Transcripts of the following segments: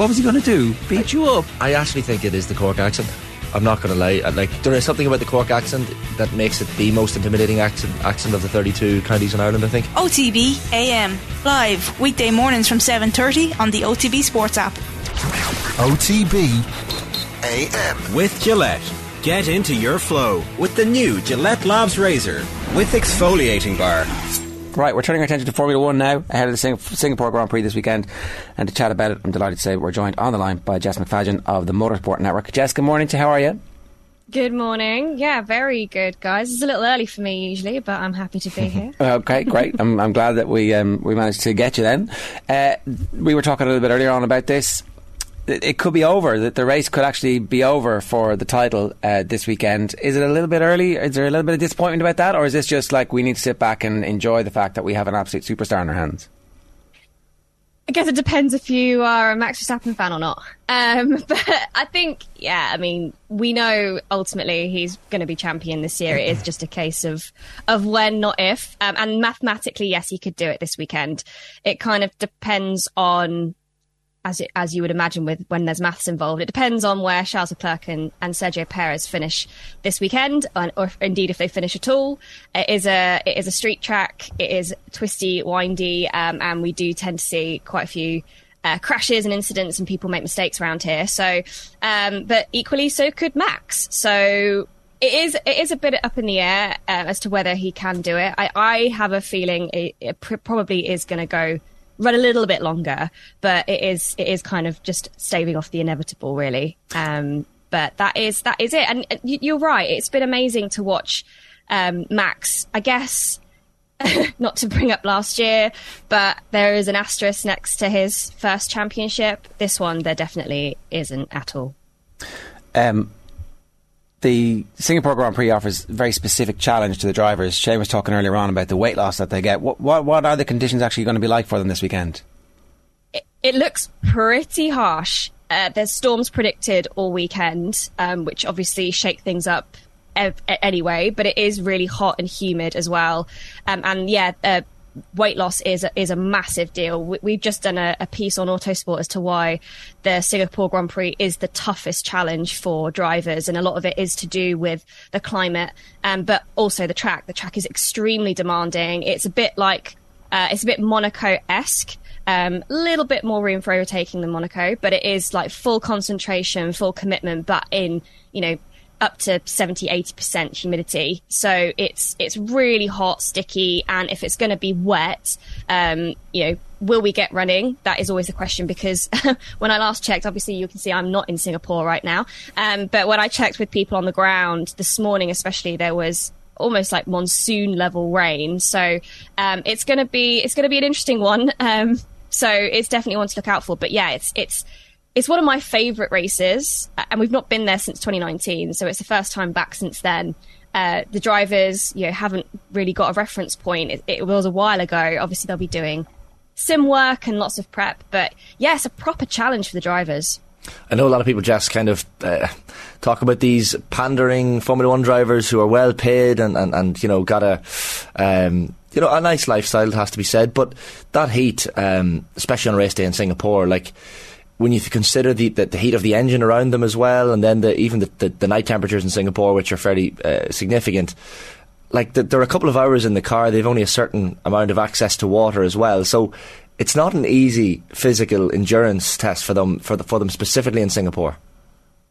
What was he going to do? Beat you up? I actually think it is the Cork accent. I'm not going to lie. Like there is something about the Cork accent that makes it the most intimidating accent accent of the 32 counties in Ireland. I think. OTB AM live weekday mornings from 7:30 on the OTB Sports app. OTB AM. With Gillette. Get into your flow with the new Gillette Labs Razor with exfoliating bar. Right, we're turning our attention to Formula One now, ahead of the Sing- Singapore Grand Prix this weekend. And to chat about it, I'm delighted to say we're joined on the line by Jess McFadden of the Motorsport Network. Jess, good morning to you. How are you? Good morning. Yeah, very good, guys. It's a little early for me usually, but I'm happy to be here. Okay, great. I'm, I'm glad that we um, we managed to get you then. Uh, we were talking a little bit earlier on about this. It could be over. That the race could actually be over for the title uh, this weekend. Is it a little bit early? Is there a little bit of disappointment about that, or is this just like we need to sit back and enjoy the fact that we have an absolute superstar in our hands? I guess it depends if you are a Max Verstappen fan or not. Um, but I think, yeah, I mean, we know ultimately he's going to be champion this year. It is just a case of of when, not if. Um, and mathematically, yes, he could do it this weekend. It kind of depends on as it, as you would imagine with when there's maths involved, it depends on where Charles Leclerc and, and Sergio Perez finish this weekend, and, or indeed if they finish at all. It is a it is a street track. It is twisty, windy, um, and we do tend to see quite a few. Uh, crashes and incidents and people make mistakes around here. So, um, but equally so could Max. So it is it is a bit up in the air uh, as to whether he can do it. I, I have a feeling it, it pr- probably is going to go run a little bit longer, but it is it is kind of just staving off the inevitable, really. Um, but that is that is it, and you- you're right. It's been amazing to watch um, Max. I guess not to bring up last year, but there is an asterisk next to his first championship. This one, there definitely isn't at all. Um, the Singapore Grand Prix offers a very specific challenge to the drivers. Shane was talking earlier on about the weight loss that they get. What, what, what are the conditions actually going to be like for them this weekend? it looks pretty harsh. Uh, there's storms predicted all weekend, um, which obviously shake things up ev- anyway. But it is really hot and humid as well. Um, and yeah, uh, weight loss is a, is a massive deal. We, we've just done a, a piece on Autosport as to why the Singapore Grand Prix is the toughest challenge for drivers, and a lot of it is to do with the climate, um, but also the track. The track is extremely demanding. It's a bit like uh, it's a bit Monaco esque. Um, a little bit more room for overtaking than Monaco, but it is like full concentration, full commitment, but in, you know, up to 70, 80% humidity. So it's, it's really hot, sticky. And if it's going to be wet, um, you know, will we get running? That is always a question because when I last checked, obviously you can see I'm not in Singapore right now. Um, but when I checked with people on the ground this morning, especially there was almost like monsoon level rain. So um, it's going to be it's going to be an interesting one. Um, so it's definitely one to look out for. But yeah, it's it's it's one of my favourite races, uh, and we've not been there since 2019. So it's the first time back since then. Uh, the drivers, you know, haven't really got a reference point. It, it was a while ago. Obviously, they'll be doing sim work and lots of prep. But yeah, it's a proper challenge for the drivers. I know a lot of people just kind of uh, talk about these pandering Formula One drivers who are well paid and, and, and you know got a um, you know a nice lifestyle it has to be said, but that heat, um, especially on race day in Singapore, like when you consider the, the, the heat of the engine around them as well, and then the, even the, the, the night temperatures in Singapore, which are fairly uh, significant. Like the, they're a couple of hours in the car, they've only a certain amount of access to water as well. So it's not an easy physical endurance test for them for for them specifically in Singapore.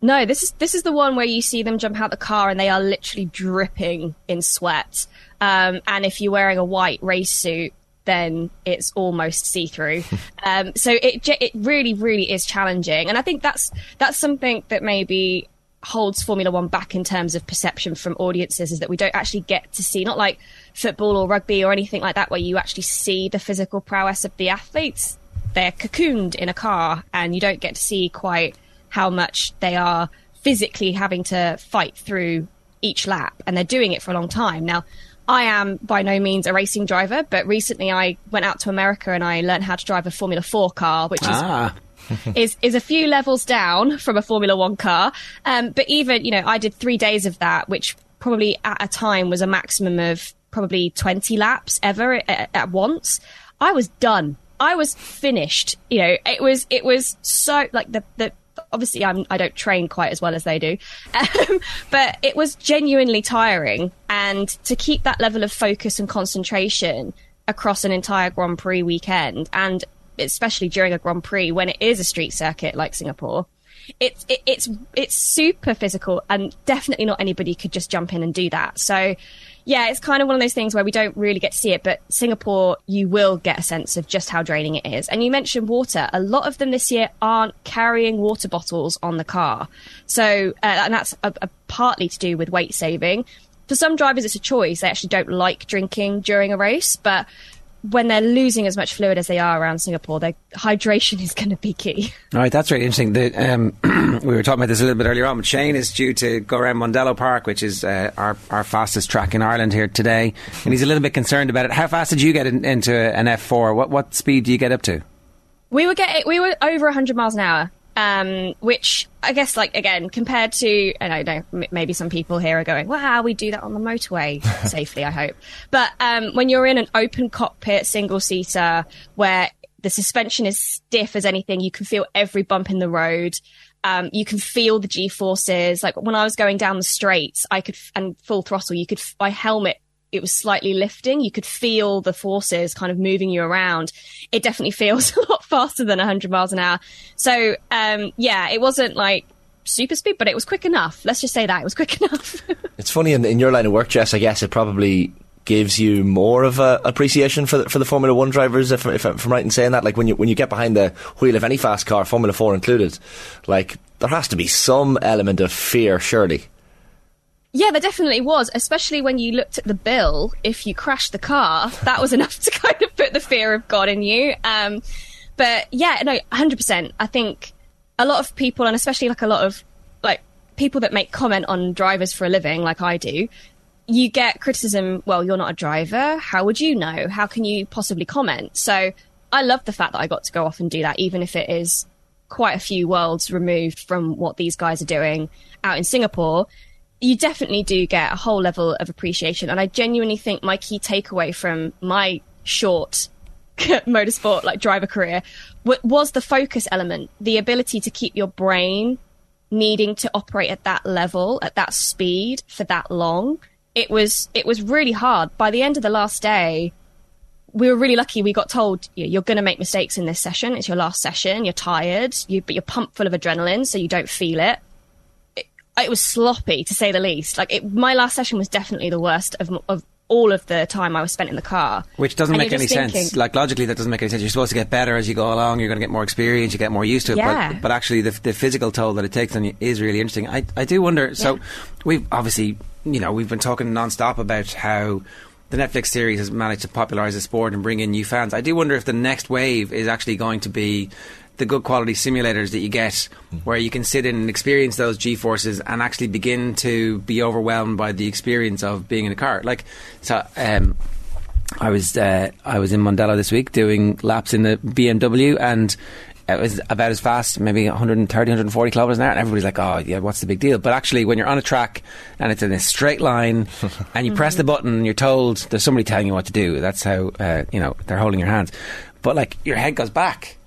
No, this is this is the one where you see them jump out the car and they are literally dripping in sweat. Um, and if you're wearing a white race suit, then it's almost see through. um, so it it really really is challenging, and I think that's that's something that maybe holds Formula One back in terms of perception from audiences is that we don't actually get to see not like football or rugby or anything like that where you actually see the physical prowess of the athletes. They're cocooned in a car, and you don't get to see quite how much they are physically having to fight through each lap and they're doing it for a long time. Now, I am by no means a racing driver, but recently I went out to America and I learned how to drive a Formula 4 car, which is Ah, is is a few levels down from a Formula One car. Um, but even you know, I did three days of that, which probably at a time was a maximum of probably twenty laps ever at, at once. I was done. I was finished. You know, it was it was so like the the obviously I'm I don't train quite as well as they do, um, but it was genuinely tiring. And to keep that level of focus and concentration across an entire Grand Prix weekend, and especially during a Grand Prix when it is a street circuit like Singapore, it's it, it's it's super physical, and definitely not anybody could just jump in and do that. So yeah, it's kind of one of those things where we don't really get to see it, but Singapore, you will get a sense of just how draining it is. And you mentioned water. A lot of them this year aren't carrying water bottles on the car. So, uh, and that's a, a partly to do with weight saving. For some drivers, it's a choice. They actually don't like drinking during a race, but when they're losing as much fluid as they are around Singapore, their hydration is going to be key. All right, that's really interesting. The, um, we were talking about this a little bit earlier on. But Shane is due to go around Mondello Park, which is uh, our, our fastest track in Ireland here today, and he's a little bit concerned about it. How fast did you get in, into an F4? What what speed do you get up to? We were getting we were over 100 miles an hour um, which I guess, like again, compared to, and I know maybe some people here are going, "Wow, we do that on the motorway safely." I hope, but um, when you're in an open cockpit single seater where the suspension is stiff as anything, you can feel every bump in the road. Um, you can feel the G forces. Like when I was going down the straights, I could, and full throttle, you could, my helmet it was slightly lifting. You could feel the forces kind of moving you around. It definitely feels a lot faster than 100 miles an hour. So, um, yeah, it wasn't like super speed, but it was quick enough. Let's just say that it was quick enough. it's funny in, in your line of work, Jess. I guess it probably gives you more of a appreciation for the, for the Formula One drivers, if, if, I'm right in saying that. Like when you when you get behind the wheel of any fast car, Formula Four included, like there has to be some element of fear, surely. Yeah, there definitely was, especially when you looked at the bill. If you crashed the car, that was enough to kind of put the fear of God in you. Um, but yeah, no, 100%. I think a lot of people, and especially like a lot of like people that make comment on drivers for a living, like I do, you get criticism. Well, you're not a driver. How would you know? How can you possibly comment? So I love the fact that I got to go off and do that, even if it is quite a few worlds removed from what these guys are doing out in Singapore you definitely do get a whole level of appreciation. And I genuinely think my key takeaway from my short motorsport like driver career w- was the focus element, the ability to keep your brain needing to operate at that level, at that speed for that long. It was it was really hard. By the end of the last day, we were really lucky. We got told you're going to make mistakes in this session. It's your last session. You're tired, you, but you're pumped full of adrenaline, so you don't feel it it was sloppy to say the least. Like it, my last session was definitely the worst of, of all of the time I was spent in the car. Which doesn't and make any thinking, sense. Like logically, that doesn't make any sense. You're supposed to get better as you go along. You're going to get more experience. You get more used to it. Yeah. But, but actually, the, the physical toll that it takes on you is really interesting. I, I do wonder. So yeah. we've obviously, you know, we've been talking non-stop about how the Netflix series has managed to popularise the sport and bring in new fans. I do wonder if the next wave is actually going to be the good quality simulators that you get where you can sit in and experience those G forces and actually begin to be overwhelmed by the experience of being in a car. Like, so, um, I was uh, I was in Mondello this week doing laps in the BMW and it was about as fast, maybe 130, 140 kilometers an hour, and everybody's like, "Oh, yeah, what's the big deal?" But actually, when you're on a track and it's in a straight line, and you press the button, and you're told there's somebody telling you what to do. That's how uh, you know they're holding your hands. But like your head goes back,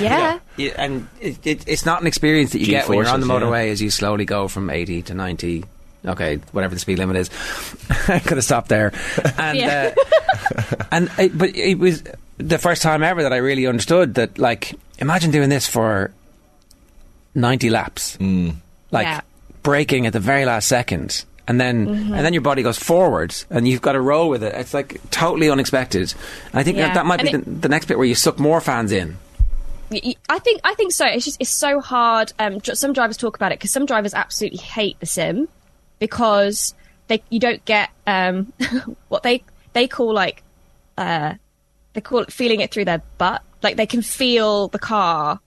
yeah. yeah. and it, it, it's not an experience that you G get when you're on the motorway yeah. as you slowly go from 80 to 90. Okay, whatever the speed limit is. I could have stopped there. And, yeah. uh, and it, but it was the first time ever that I really understood that, like, imagine doing this for 90 laps. Mm. Like, yeah. braking at the very last second and then mm-hmm. and then your body goes forwards and you've got to roll with it. It's like totally unexpected. And I think yeah. that, that might and be the, the, next bit where you suck more fans in. I think I think so. It's just it's so hard. Um, some drivers talk about it because some drivers absolutely hate the sim because they you don't get um, what they they call like uh, they call it feeling it through their butt. Like they can feel the car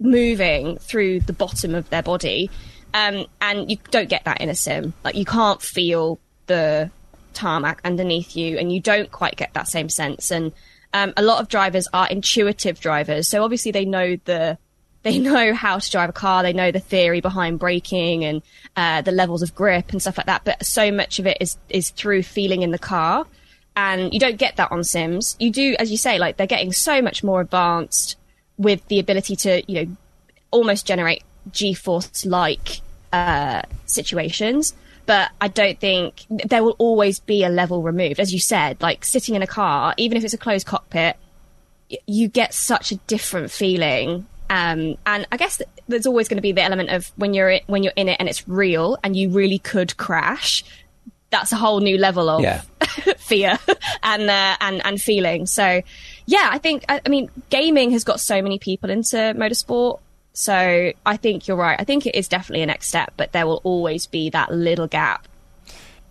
moving through the bottom of their body, um, and you don't get that in a sim. Like you can't feel the tarmac underneath you, and you don't quite get that same sense. And um, a lot of drivers are intuitive drivers, so obviously they know the they know how to drive a car, they know the theory behind braking and uh, the levels of grip and stuff like that. But so much of it is is through feeling in the car. and you don't get that on sims. You do, as you say, like they're getting so much more advanced with the ability to, you know, almost generate G-force like uh, situations. But I don't think there will always be a level removed, as you said. Like sitting in a car, even if it's a closed cockpit, you get such a different feeling. Um, and I guess there's always going to be the element of when you're i- when you're in it and it's real and you really could crash. That's a whole new level of Yeah. fear and uh, and and feeling. So, yeah, I think I, I mean gaming has got so many people into motorsport. So I think you're right. I think it is definitely a next step, but there will always be that little gap.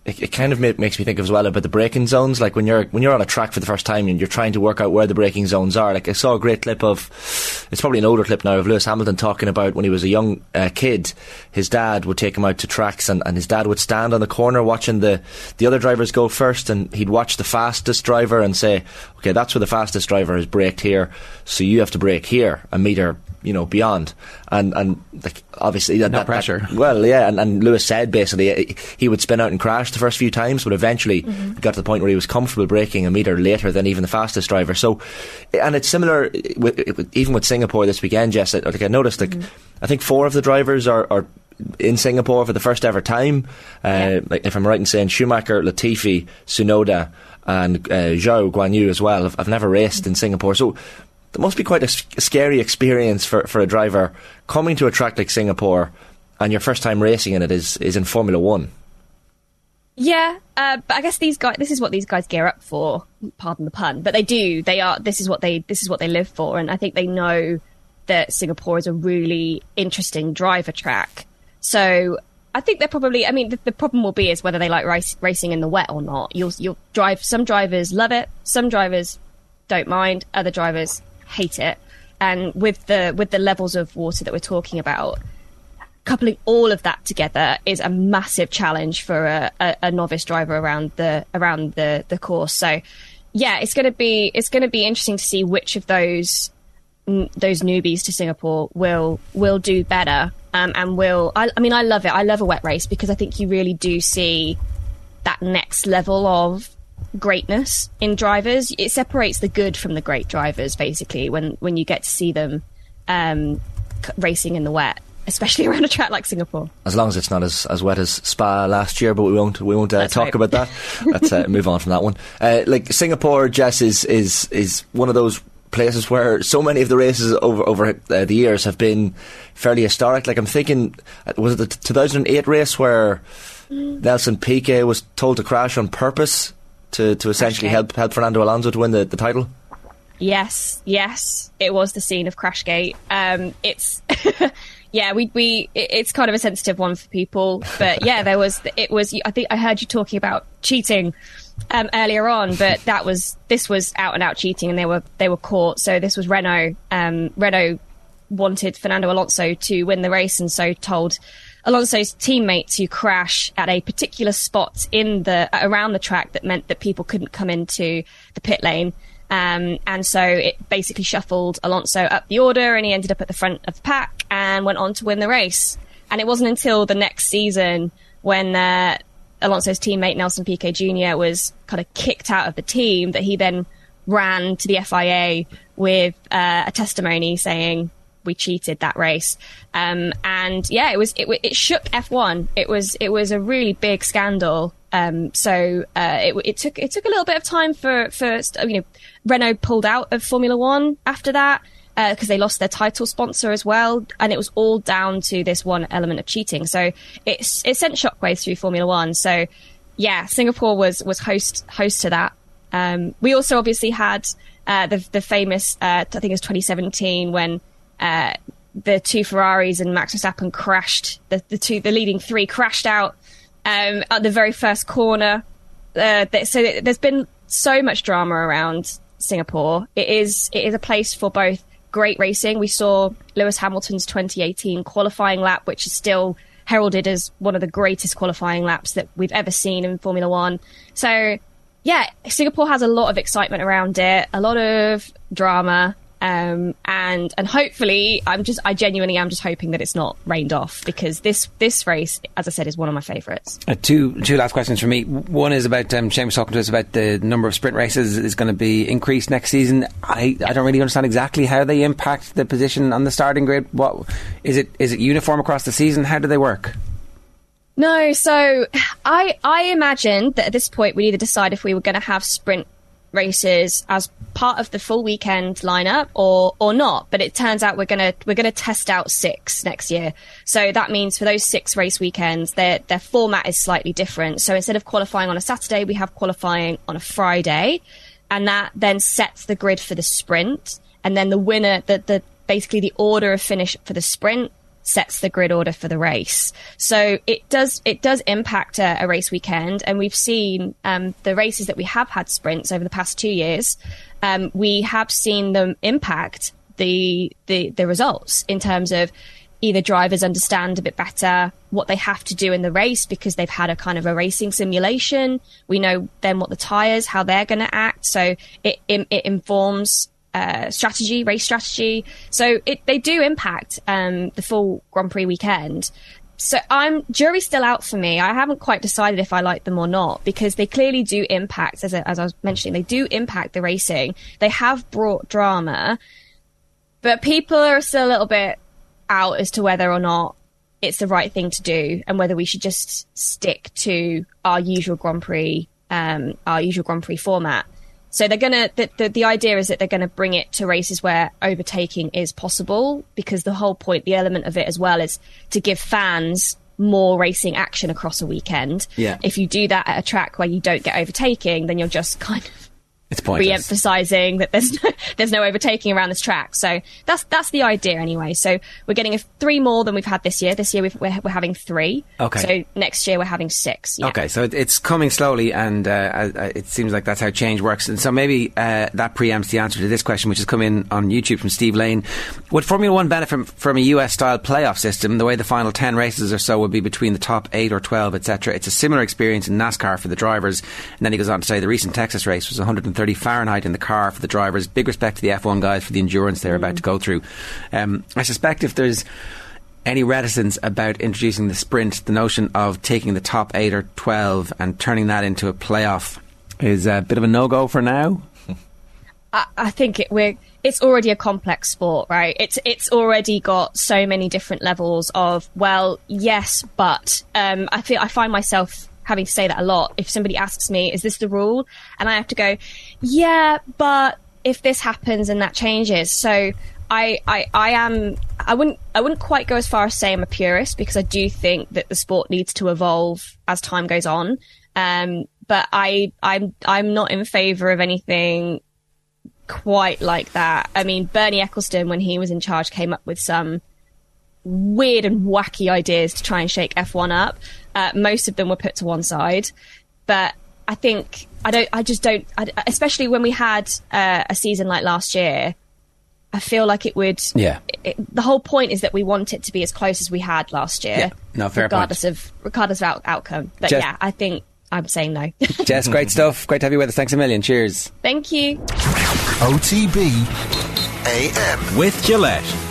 it, it kind of ma- makes me think as well about the braking zones. Like when you're when you're on a track for the first time and you're trying to work out where the braking zones are. Like I saw a great clip of, it's probably an older clip now of Lewis Hamilton talking about when he was a young uh, kid, his dad would take him out to tracks and, and his dad would stand on the corner watching the the other drivers go first and he'd watch the fastest driver and say, okay, that's where the fastest driver has braked here, so you have to brake here a meter. You know, beyond, and and like obviously that, No that- that- pressure. well, yeah, and, and Lewis said basically uh, he would spin out and crash the first few times, but eventually Mm-hmm. got to the point where he was comfortable braking a meter later than even the fastest driver. So, and it's similar with, with, even with Singapore this weekend, Jess. Like I noticed, like Mm-hmm. I think four of the drivers are. are in Singapore for the first ever time, uh, like if I'm right in saying Schumacher, Latifi, Tsunoda and uh, Zhou Guanyu as well. I've, I've never raced in Singapore, so that must be quite a scary experience for, for a driver coming to a track like Singapore and your first time racing in it is, is in Formula One. Yeah, uh, but I guess these guys. This is what these guys gear up for. Pardon the pun, but they do. They are. This is what they. This is what they live for, and I think they know that Singapore is a really interesting driver track. So I think they're probably. I mean, the, the problem will be is whether they like race, racing in the wet or not. You'll you'll drive. Some drivers love it. Some drivers don't mind. Other drivers hate it. And with the with the levels of water that we're talking about, coupling all of that together is a massive challenge for a, a, a novice driver around the around the the course. So, yeah, it's going to be it's going to be interesting to see which of those those newbies to Singapore will will do better um, and will. I, I mean, I love it. I love a wet race because I think you really do see that next level of greatness in drivers. It separates the good from the great drivers, basically, when when you get to see them um, racing in the wet, especially around a track like Singapore. As long as it's not as, as wet as Spa last year, but we won't we won't uh, talk hope. about that. Let's uh, move on from that one. Uh, like Singapore, Jess is is is one of those places where so many of the races over over uh, the years have been fairly historic. Like I'm thinking, uh, was it the 2008 race where Nelson Piquet was told to crash on purpose to, to essentially help help Fernando Alonso to win the, the title? Yes, yes, it was the scene of Crashgate. Um, it's yeah, we we it's kind of a sensitive one for people, but yeah, there was it was. I think I heard you talking about cheating um, earlier on, but that was this was out and out cheating, and they were they were caught. So this was Renault. Um, Renault wanted Fernando Alonso to win the race, and so told Alonso's teammates who crash at a particular spot in the around the track that meant that people couldn't come into the pit lane. Um, and so it basically shuffled Alonso up the order, and he ended up at the front of the pack and went on to win the race. And it wasn't until the next season when uh, Alonso's teammate Nelson Piquet Jr. was kind of kicked out of the team that he then ran to the FIA with uh, a testimony saying we cheated that race. Um, and yeah, it was it, it shook F1. It was it was a really big scandal. Um, so uh, it, it took it took a little bit of time for for you know Renault pulled out of Formula One after that because they lost their title sponsor as well, and it was all down to this one element of cheating. So it's it sent shockwaves through Formula One. So yeah, Singapore was was host host to that. Um, we also obviously had uh, the the famous uh, I think it was 2017 when uh, the two Ferraris and Max Verstappen crashed. The the two the leading three crashed out um, at the very first corner. Uh, so there's been so much drama around Singapore. It is it is a place for both great racing. We saw Lewis Hamilton's 2018 qualifying lap, which is still heralded as one of the greatest qualifying laps that we've ever seen in Formula One. So yeah, Singapore has a lot of excitement around it, a lot of drama. Um, and and hopefully, I'm just I genuinely am just hoping that it's not rained off because this this race, as I said, is one of my favourites. Uh, two two last questions for me. One is about um, Shane was talking to us about the number of sprint races is going to be increased next season. I, I don't really understand exactly how they impact the position on the starting grid. What is it? Is it uniform across the season? How do they work? No, so I I imagined that at this point we'd either decide if we were going to have sprint races as part of the full weekend lineup or or not. But it turns out we're gonna we're gonna test out six next year. So that means for those six race weekends, their their format is slightly different. So instead of qualifying on a Saturday, we have qualifying on a Friday, and that then sets the grid for the sprint. And then the winner, the the basically the order of finish for the sprint sets the grid order for the race. So it does it does impact a, a race weekend, and we've seen um, the races that we have had sprints over the past two years. Um, we have seen them impact the, the the results in terms of either drivers understand a bit better what they have to do in the race because they've had a kind of a racing simulation. We know then what the tires, how they're going to act. So it, it, it informs uh, strategy, race strategy. So it, they do impact um, the full Grand Prix weekend. So I'm jury's still out for me. I haven't quite decided if I like them or not because they clearly do impact, as, as I was mentioning, they do impact the racing. They have brought drama, but people are still a little bit out as to whether or not it's the right thing to do and whether we should just stick to our usual Grand Prix, um, our usual Grand Prix format. So they're gonna the, the, the idea is that they're gonna bring it to races where overtaking is possible because the whole point, the element of it as well is to give fans more racing action across a weekend. Yeah. If you do that at a track where you don't get overtaking, then you're just kind of It's pointless. re-emphasizing that there's no, there's no overtaking around this track. So that's that's the idea anyway. So we're getting a, three more than we've had this year. This year we've, we're, we're having three. Okay. So next year we're having six. Yeah. Okay, so it, it's coming slowly, and uh, uh, it seems like that's how change works. And so maybe uh, that preempts the answer to this question, which has come in on YouTube from Steve Lane. Would Formula One benefit from, from a US style playoff system? The way the final 10 races or so would be between the top 8 or 12, etc. It's a similar experience in NASCAR for the drivers. And then he goes on to say the recent Texas race was 130 Fahrenheit in the car for the drivers. Big respect to the F1 guys for the endurance they're about to go through. Um, I suspect if there's any reticence about introducing the sprint, the notion of taking the top eight or 12 and turning that into a playoff is a bit of a no go for now. I, I think it, we're it's already a complex sport, right? It's it's already got so many different levels of well, yes, but um, I feel I find myself having to say that a lot. If somebody asks me, "Is this the rule?" and I have to go, "Yeah, but if this happens and that changes," so. I, I, I am I wouldn't I wouldn't quite go as far as say I'm a purist because I do think that the sport needs to evolve as time goes on. Um, but I I'm I'm not in favour of anything quite like that. I mean, Bernie Ecclestone, when he was in charge, came up with some weird and wacky ideas to try and shake F1 up. Uh, most of them were put to one side, but I think I don't. I just don't. I, especially when we had uh, a season like last year, I feel like it would. Yeah. It, the whole point is that we want it to be as close as we had last year. Yeah. No, fair point. regardless of regardless of out, outcome. But Jess- yeah, I think I'm saying no. Jess, great stuff. Great to have you with us. Thanks a million. Cheers. Thank you. OTB AM. With Gillette.